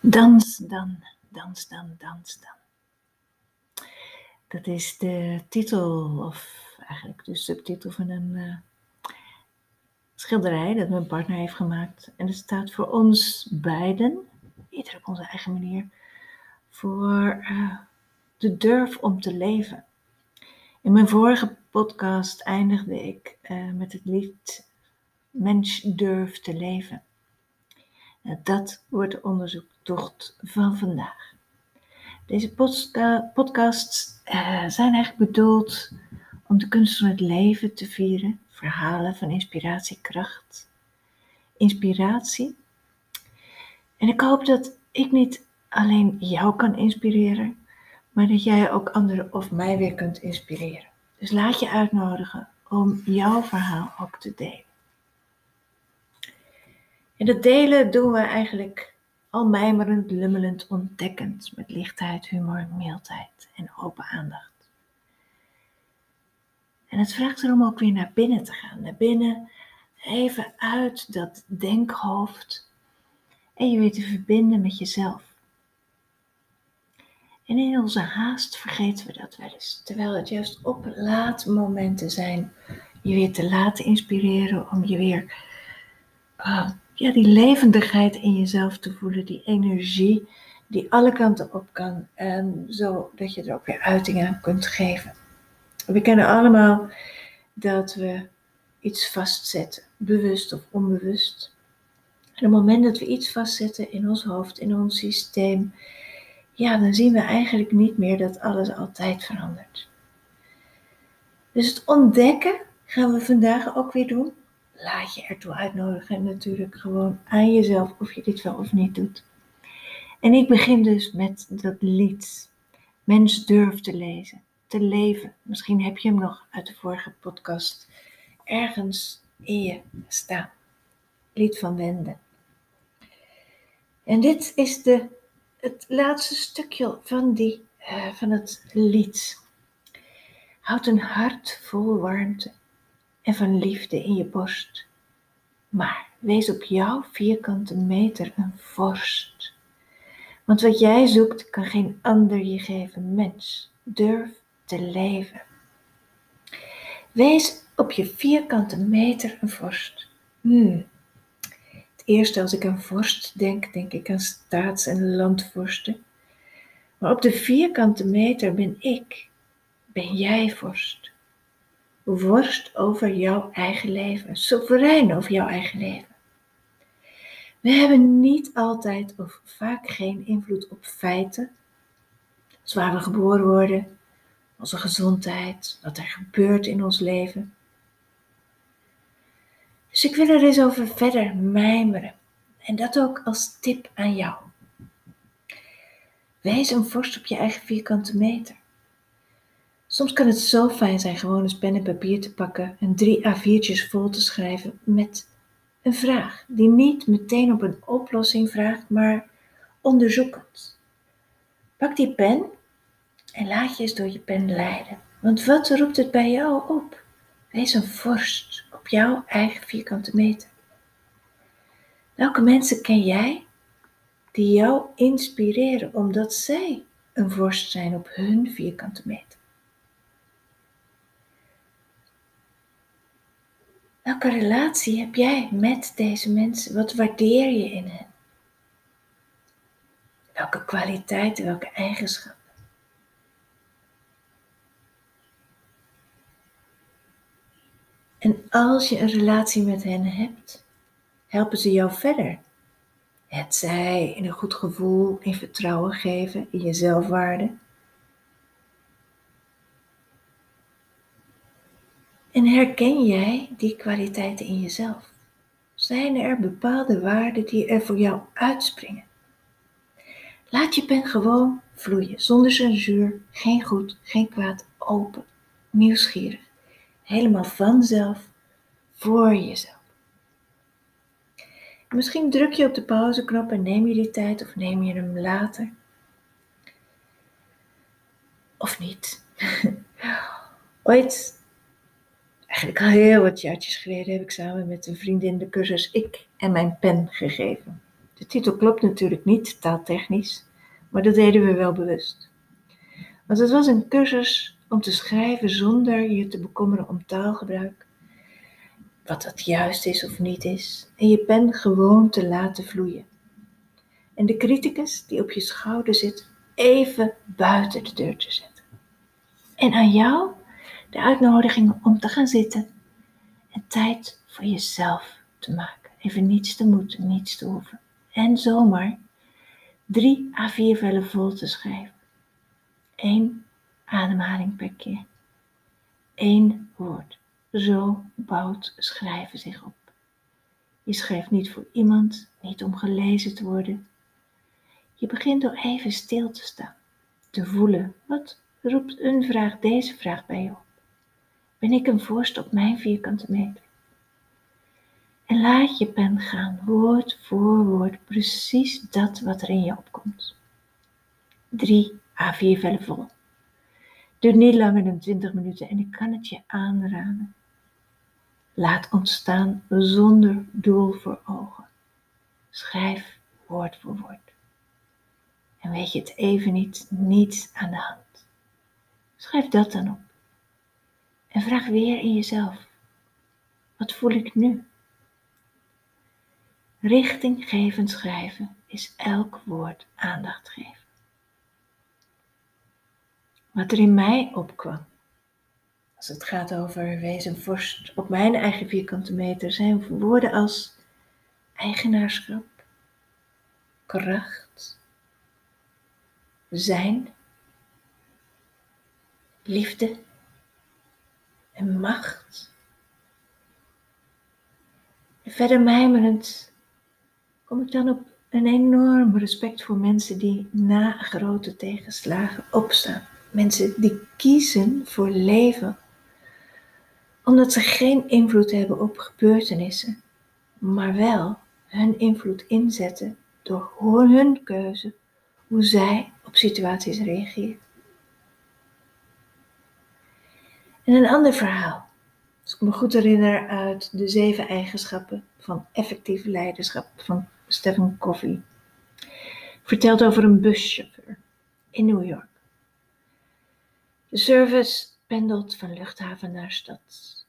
Dans dan, dans dan, dans dan. Dat is de titel, of eigenlijk de subtitel van een uh, schilderij dat mijn partner heeft gemaakt. En het staat voor ons beiden, ieder op onze eigen manier, voor uh, de durf om te leven. In mijn vorige podcast eindigde ik uh, met het lied Mens durft te leven. Nou, dat wordt de van vandaag. Deze podcasts uh, zijn eigenlijk bedoeld om de kunst van het leven te vieren, verhalen van inspiratiekracht, inspiratie. En ik hoop dat ik niet alleen jou kan inspireren, maar dat jij ook anderen of mij weer kunt inspireren. Dus laat je uitnodigen om jouw verhaal ook te delen. En dat delen doen we eigenlijk al mijmerend, lummelend, ontdekkend, met lichtheid, humor, mildheid en open aandacht. En het vraagt erom ook weer naar binnen te gaan, naar binnen, even uit dat denkhoofd en je weer te verbinden met jezelf. En in onze haast vergeten we dat wel eens, terwijl het juist op momenten zijn je weer te laten inspireren om je weer uh, ja, die levendigheid in jezelf te voelen, die energie die alle kanten op kan en zodat je er ook weer uiting aan kunt geven. We kennen allemaal dat we iets vastzetten, bewust of onbewust. En op het moment dat we iets vastzetten in ons hoofd, in ons systeem, ja, dan zien we eigenlijk niet meer dat alles altijd verandert. Dus het ontdekken gaan we vandaag ook weer doen laat je ertoe uitnodigen en natuurlijk gewoon aan jezelf of je dit wel of niet doet. En ik begin dus met dat lied. Mens durft te lezen, te leven. Misschien heb je hem nog uit de vorige podcast ergens in je staan. Lied van Wende. En dit is de, het laatste stukje van, die, uh, van het lied. Houd een hart vol warmte en van liefde in je borst. Maar wees op jouw vierkante meter een vorst. Want wat jij zoekt, kan geen ander je geven. Mens, durf te leven. Wees op je vierkante meter een vorst. Hmm. Het eerste als ik aan vorst denk, denk ik aan staats- en landvorsten. Maar op de vierkante meter ben ik, ben jij vorst worst over jouw eigen leven, soeverein over jouw eigen leven. We hebben niet altijd of vaak geen invloed op feiten, zoals waar we geboren worden, onze gezondheid, wat er gebeurt in ons leven. Dus ik wil er eens over verder mijmeren en dat ook als tip aan jou. Wees een vorst op je eigen vierkante meter. Soms kan het zo fijn zijn gewoon eens pen en papier te pakken en drie A4'tjes vol te schrijven met een vraag die niet meteen op een oplossing vraagt, maar onderzoekend. Pak die pen en laat je eens door je pen leiden. Want wat roept het bij jou op? Wees een vorst op jouw eigen vierkante meter. Welke mensen ken jij die jou inspireren omdat zij een vorst zijn op hun vierkante meter? Welke relatie heb jij met deze mensen? Wat waardeer je in hen? Welke kwaliteiten, welke eigenschappen? En als je een relatie met hen hebt, helpen ze jou verder. Het zij in een goed gevoel, in vertrouwen geven, in je zelfwaarde En herken jij die kwaliteiten in jezelf? Zijn er bepaalde waarden die er voor jou uitspringen? Laat je pen gewoon vloeien, zonder censuur, geen goed, geen kwaad, open, nieuwsgierig. Helemaal vanzelf, voor jezelf. Misschien druk je op de pauzeknop en neem je die tijd of neem je hem later. Of niet. Ooit eigenlijk al heel wat jaartjes geleden heb ik samen met een vriendin de cursus Ik en mijn pen gegeven. De titel klopt natuurlijk niet taaltechnisch, maar dat deden we wel bewust. Want het was een cursus om te schrijven zonder je te bekommeren om taalgebruik, wat dat juist is of niet is, en je pen gewoon te laten vloeien. En de criticus die op je schouder zit, even buiten de deur te zetten. En aan jou de uitnodiging om te gaan zitten en tijd voor jezelf te maken. Even niets te moeten, niets te hoeven. En zomaar drie A4 vellen vol te schrijven. Eén ademhaling per keer. Eén woord. Zo bouwt schrijven zich op. Je schrijft niet voor iemand, niet om gelezen te worden. Je begint door even stil te staan, te voelen. Wat roept een vraag deze vraag bij je op? Ben ik een vorst op mijn vierkante meter? En laat je pen gaan, woord voor woord, precies dat wat er in je opkomt. Drie A4 vellen vol. Duurt niet langer dan 20 minuten en ik kan het je aanraden. Laat ontstaan zonder doel voor ogen. Schrijf woord voor woord. En weet je het even niet, niets aan de hand. Schrijf dat dan op. En vraag weer in jezelf: wat voel ik nu? Richtinggevend schrijven is elk woord aandacht geven. Wat er in mij opkwam, als het gaat over wezen vorst op mijn eigen vierkante meter, zijn woorden als eigenaarschap, kracht, zijn, liefde en macht. Verder mijmerend kom ik dan op een enorm respect voor mensen die na grote tegenslagen opstaan. Mensen die kiezen voor leven omdat ze geen invloed hebben op gebeurtenissen, maar wel hun invloed inzetten door hun keuze hoe zij op situaties reageren. En een ander verhaal, als ik me goed herinner uit de zeven eigenschappen van effectief leiderschap van Stephen Covey, vertelt over een buschauffeur in New York. De service pendelt van luchthaven naar stad.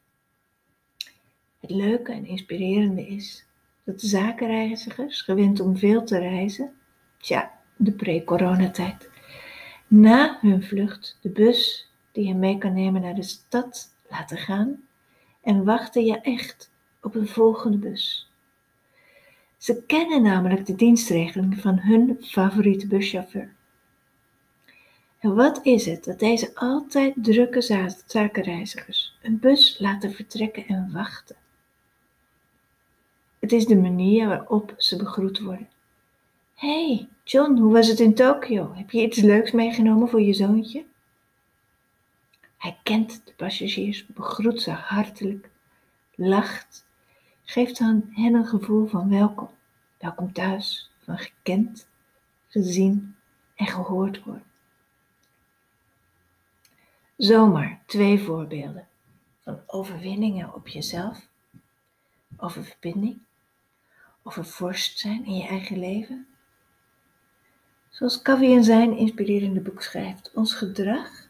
Het leuke en inspirerende is dat de zakenreizigers, gewend om veel te reizen, tja, de pre-coronatijd, na hun vlucht de bus die je mee kan nemen naar de stad laten gaan en wachten je echt op een volgende bus. Ze kennen namelijk de dienstregeling van hun favoriete buschauffeur. En wat is het dat deze altijd drukke zakenreizigers een bus laten vertrekken en wachten? Het is de manier waarop ze begroet worden. Hey, John, hoe was het in Tokio? Heb je iets leuks meegenomen voor je zoontje? Hij kent de passagiers, begroet ze hartelijk, lacht, geeft aan hen een gevoel van welkom. Welkom thuis, van gekend, gezien en gehoord worden. Zomaar twee voorbeelden van overwinningen op jezelf, over verbinding, over vorst zijn in je eigen leven. Zoals in zijn inspirerende boek schrijft, ons gedrag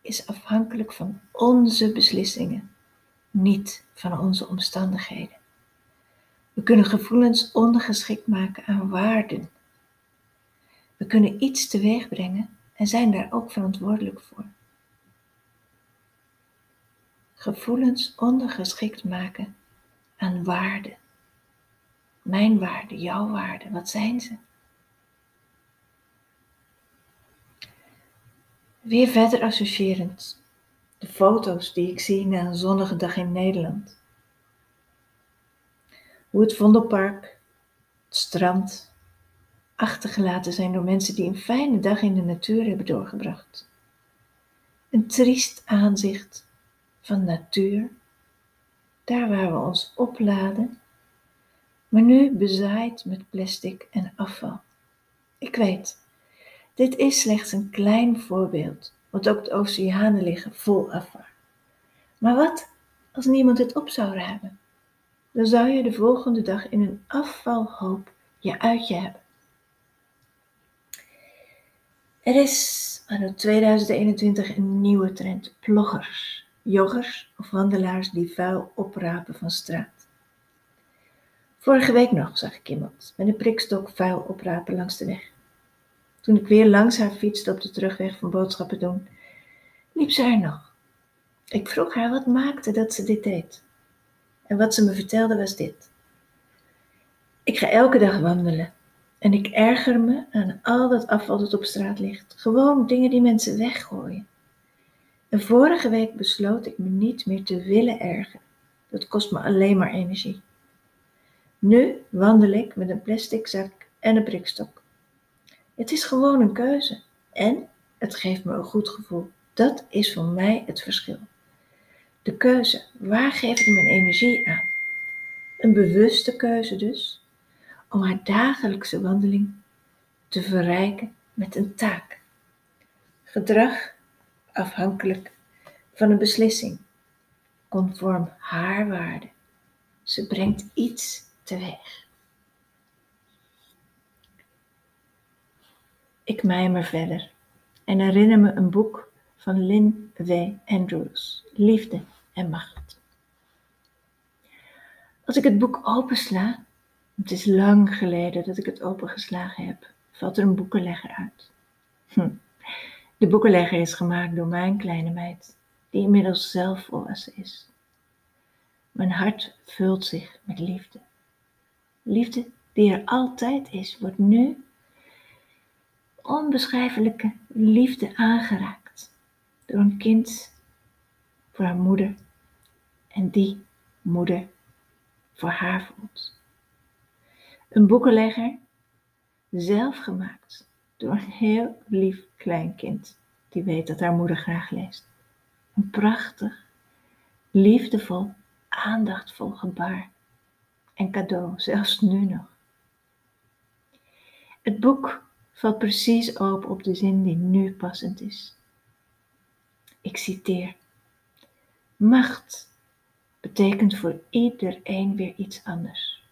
is afhankelijk van onze beslissingen, niet van onze omstandigheden. We kunnen gevoelens ondergeschikt maken aan waarden. We kunnen iets teweeg brengen en zijn daar ook verantwoordelijk voor. Gevoelens ondergeschikt maken aan waarden. Mijn waarden, jouw waarden, wat zijn ze? Weer verder associërend. De foto's die ik zie na een zonnige dag in Nederland. Hoe het Vondelpark, het strand, achtergelaten zijn door mensen die een fijne dag in de natuur hebben doorgebracht. Een triest aanzicht van natuur, daar waar we ons opladen, maar nu bezaaid met plastic en afval. Ik weet, dit is slechts een klein voorbeeld, want ook de oceanen liggen vol afval. Maar wat als niemand het op zou ruimen? Dan zou je de volgende dag in een afvalhoop je uitje hebben. Er is anno 2021 een nieuwe trend. Bloggers, joggers of wandelaars die vuil oprapen van straat. Vorige week nog zag ik iemand met een prikstok vuil oprapen langs de weg. Toen ik weer langs haar fietste op de terugweg van boodschappen doen, liep ze er nog. Ik vroeg haar wat maakte dat ze dit deed. En wat ze me vertelde was dit. Ik ga elke dag wandelen en ik erger me aan al dat afval dat op straat ligt. Gewoon dingen die mensen weggooien. En vorige week besloot ik me niet meer te willen ergeren. Dat kost me alleen maar energie. Nu wandel ik met een plastic zak en een prikstok. Het is gewoon een keuze. En het geeft me een goed gevoel. Dat is voor mij het verschil. De keuze, waar geef ik mijn energie aan? Een bewuste keuze dus, om haar dagelijkse wandeling te verrijken met een taak. Gedrag afhankelijk van een beslissing, conform haar waarde. Ze brengt iets teweeg. Ik mijmer verder en herinner me een boek van Lynn W. Andrews, Liefde en Macht. Als ik het boek opensla, het is lang geleden dat ik het opengeslagen heb, valt er een boekenlegger uit. Hm. De boekenlegger is gemaakt door mijn kleine meid, die inmiddels zelf volwassen is. Mijn hart vult zich met liefde. Liefde die er altijd is, wordt nu onbeschrijfelijke liefde aangeraakt door een kind voor haar moeder en die moeder voor haar voelt. Een boekenlegger, zelf gemaakt door een heel lief klein kind die weet dat haar moeder graag leest. Een prachtig, liefdevol, aandachtvol gebaar en cadeau, zelfs nu nog. Het boek valt precies open op de zin die nu passend is. Ik citeer. Macht betekent voor iedereen weer iets anders.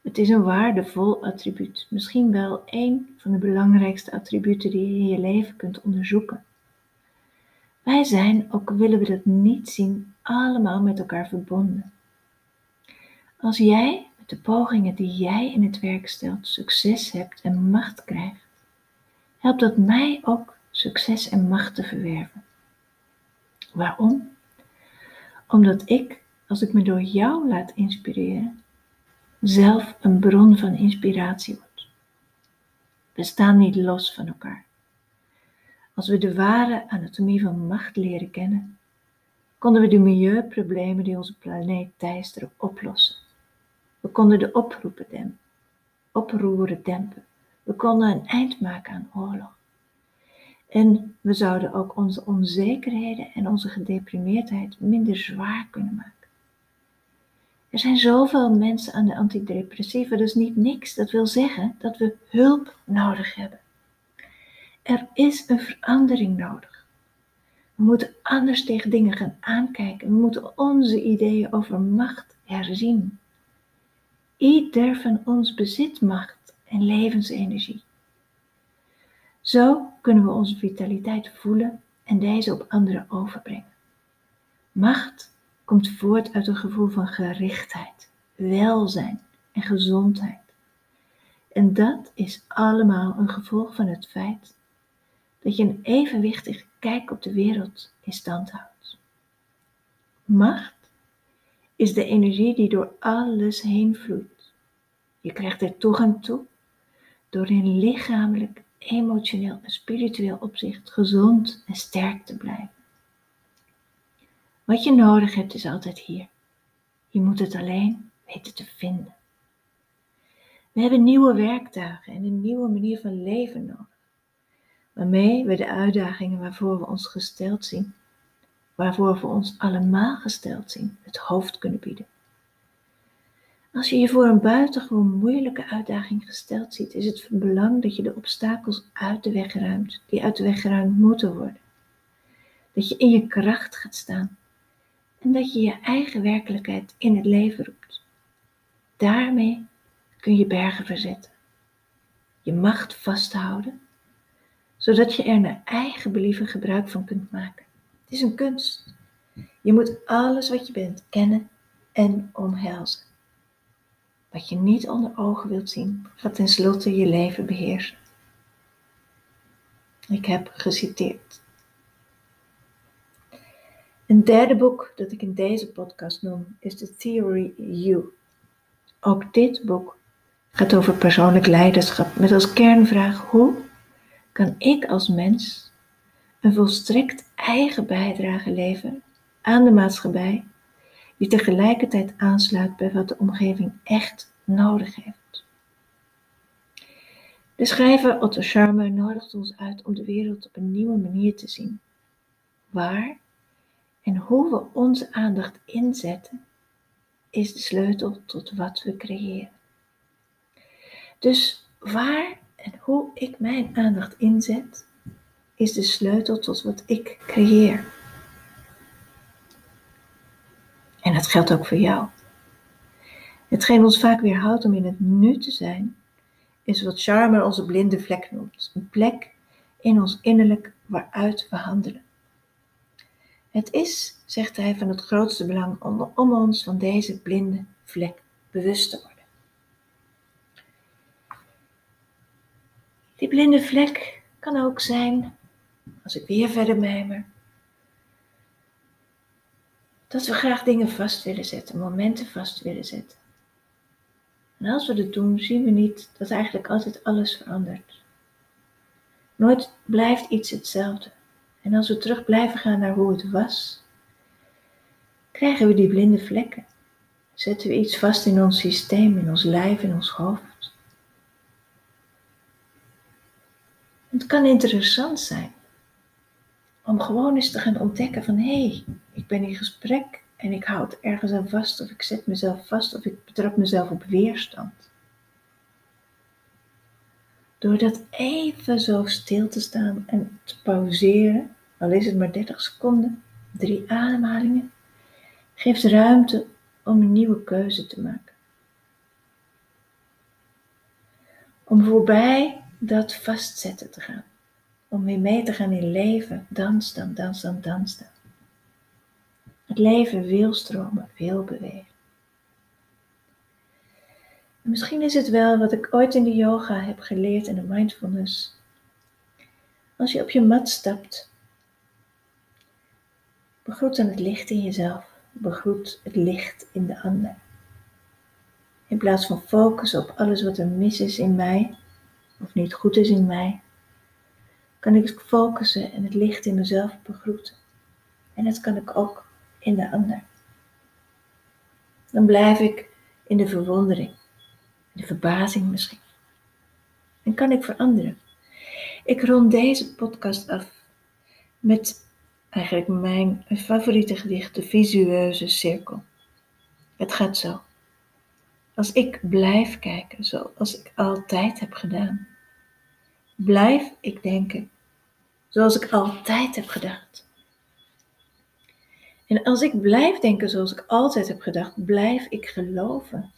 Het is een waardevol attribuut, misschien wel een van de belangrijkste attributen die je in je leven kunt onderzoeken. Wij zijn, ook willen we dat niet zien, allemaal met elkaar verbonden. Als jij de pogingen die jij in het werk stelt succes hebt en macht krijgt, helpt dat mij ook succes en macht te verwerven. Waarom? Omdat ik, als ik me door jou laat inspireren, zelf een bron van inspiratie word. We staan niet los van elkaar. Als we de ware anatomie van macht leren kennen, konden we de milieuproblemen die onze planeet teisteren oplossen. We konden de oproepen dempen, oproeren dempen. We konden een eind maken aan oorlog. En we zouden ook onze onzekerheden en onze gedeprimeerdheid minder zwaar kunnen maken. Er zijn zoveel mensen aan de antidepressiva, dus niet niks. Dat wil zeggen dat we hulp nodig hebben. Er is een verandering nodig. We moeten anders tegen dingen gaan aankijken. We moeten onze ideeën over macht herzien. Ieder van ons bezit macht en levensenergie. Zo kunnen we onze vitaliteit voelen en deze op anderen overbrengen. Macht komt voort uit een gevoel van gerichtheid, welzijn en gezondheid. En dat is allemaal een gevolg van het feit dat je een evenwichtig kijk op de wereld in stand houdt. Macht is de energie die door alles heen vloeit. Je krijgt er toegang toe door in lichamelijk, emotioneel en spiritueel opzicht gezond en sterk te blijven. Wat je nodig hebt is altijd hier. Je moet het alleen weten te vinden. We hebben nieuwe werktuigen en een nieuwe manier van leven nodig, waarmee we de uitdagingen waarvoor we ons gesteld zien waarvoor we ons allemaal gesteld zien, het hoofd kunnen bieden. Als je je voor een buitengewoon moeilijke uitdaging gesteld ziet, is het van belang dat je de obstakels uit de weg ruimt, die uit de weg geruimd moeten worden. Dat je in je kracht gaat staan en dat je je eigen werkelijkheid in het leven roept. Daarmee kun je bergen verzetten. Je macht vasthouden, zodat je er naar eigen believen gebruik van kunt maken. Is een kunst. Je moet alles wat je bent kennen en omhelzen. Wat je niet onder ogen wilt zien, gaat tenslotte je leven beheersen. Ik heb geciteerd. Een derde boek dat ik in deze podcast noem is The Theory You. Ook dit boek gaat over persoonlijk leiderschap met als kernvraag hoe kan ik als mens een volstrekt eigen bijdrage leveren aan de maatschappij die tegelijkertijd aansluit bij wat de omgeving echt nodig heeft. De schrijver Otto Scharmer nodigt ons uit om de wereld op een nieuwe manier te zien, waar en hoe we onze aandacht inzetten, is de sleutel tot wat we creëren. Dus waar en hoe ik mijn aandacht inzet, is de sleutel tot wat ik creëer. En dat geldt ook voor jou. Hetgeen ons vaak weerhoudt om in het nu te zijn, is wat Charmer onze blinde vlek noemt. Een plek in ons innerlijk waaruit we handelen. Het is, zegt hij, van het grootste belang om, om ons van deze blinde vlek bewust te worden. Die blinde vlek kan ook zijn, als ik weer verder mijmer, dat we graag dingen vast willen zetten, momenten vast willen zetten. En als we dat doen, zien we niet dat eigenlijk altijd alles verandert. Nooit blijft iets hetzelfde. En als we terug blijven gaan naar hoe het was, krijgen we die blinde vlekken. Zetten we iets vast in ons systeem, in ons lijf, in ons hoofd. Het kan interessant zijn om gewoon eens te gaan ontdekken van hé, hey, ik ben in gesprek en ik houd ergens aan vast of ik zet mezelf vast of ik betrap mezelf op weerstand. Door dat even zo stil te staan en te pauzeren, al is het maar 30 seconden, drie ademhalingen, geeft ruimte om een nieuwe keuze te maken. Om voorbij dat vastzetten te gaan. Om weer mee te gaan in leven. Dans dan, dans dan, dans dan. Het leven wil stromen, wil bewegen. misschien is het wel wat ik ooit in de yoga heb geleerd en de mindfulness. Als je op je mat stapt, begroet dan het licht in jezelf. Begroet het licht in de ander. In plaats van focus op alles wat er mis is in mij, of niet goed is in mij, kan ik focussen en het licht in mezelf begroeten. En dat kan ik ook in de ander. Dan blijf ik in de verwondering, in de verbazing misschien. En kan ik veranderen. Ik rond deze podcast af met eigenlijk mijn favoriete gedicht, de visueuze cirkel. Het gaat zo. Als ik blijf kijken zoals ik altijd heb gedaan, blijf ik denken zoals ik altijd heb gedacht. En als ik blijf denken zoals ik altijd heb gedacht, blijf ik geloven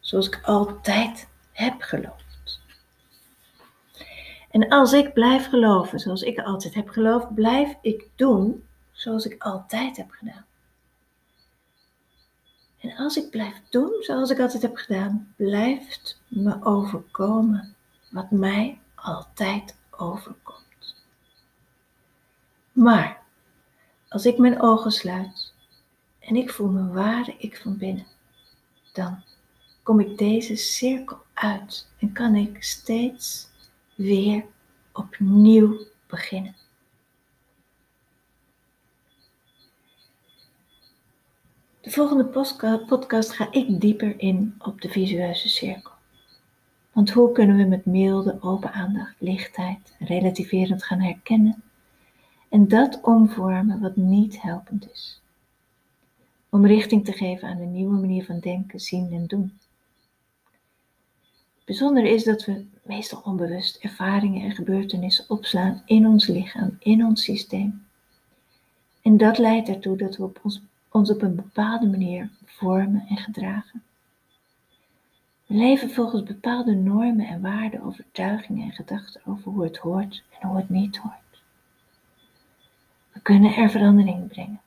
zoals ik altijd heb geloofd. En als ik blijf geloven zoals ik altijd heb geloofd, blijf ik doen zoals ik altijd heb gedaan. En als ik blijf doen zoals ik altijd heb gedaan, blijft me overkomen wat mij altijd overkomt. Maar als ik mijn ogen sluit en ik voel mijn waarde ik van binnen, dan kom ik deze cirkel uit en kan ik steeds weer opnieuw beginnen. De volgende podcast ga ik dieper in op de visueuze cirkel. Want hoe kunnen we met milde, open aandacht, lichtheid, relativerend gaan herkennen en dat omvormen wat niet helpend is? Om richting te geven aan een nieuwe manier van denken, zien en doen. Bijzonder is dat we meestal onbewust ervaringen en gebeurtenissen opslaan in ons lichaam, in ons systeem. En dat leidt ertoe dat we op ons, ons op een bepaalde manier vormen en gedragen. We leven volgens bepaalde normen en waarden, overtuigingen en gedachten over hoe het hoort en hoe het niet hoort. We kunnen er verandering brengen.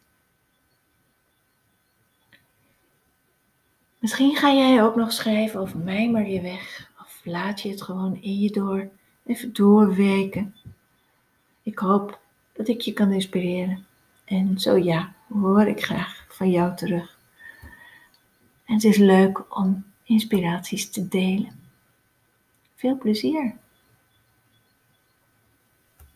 Misschien ga jij ook nog schrijven over mij maar je weg. Of laat je het gewoon in je door. Even doorweken. Ik hoop dat ik je kan inspireren. En zo ja, hoor ik graag van jou terug. En het is leuk om inspiraties te delen. Veel plezier!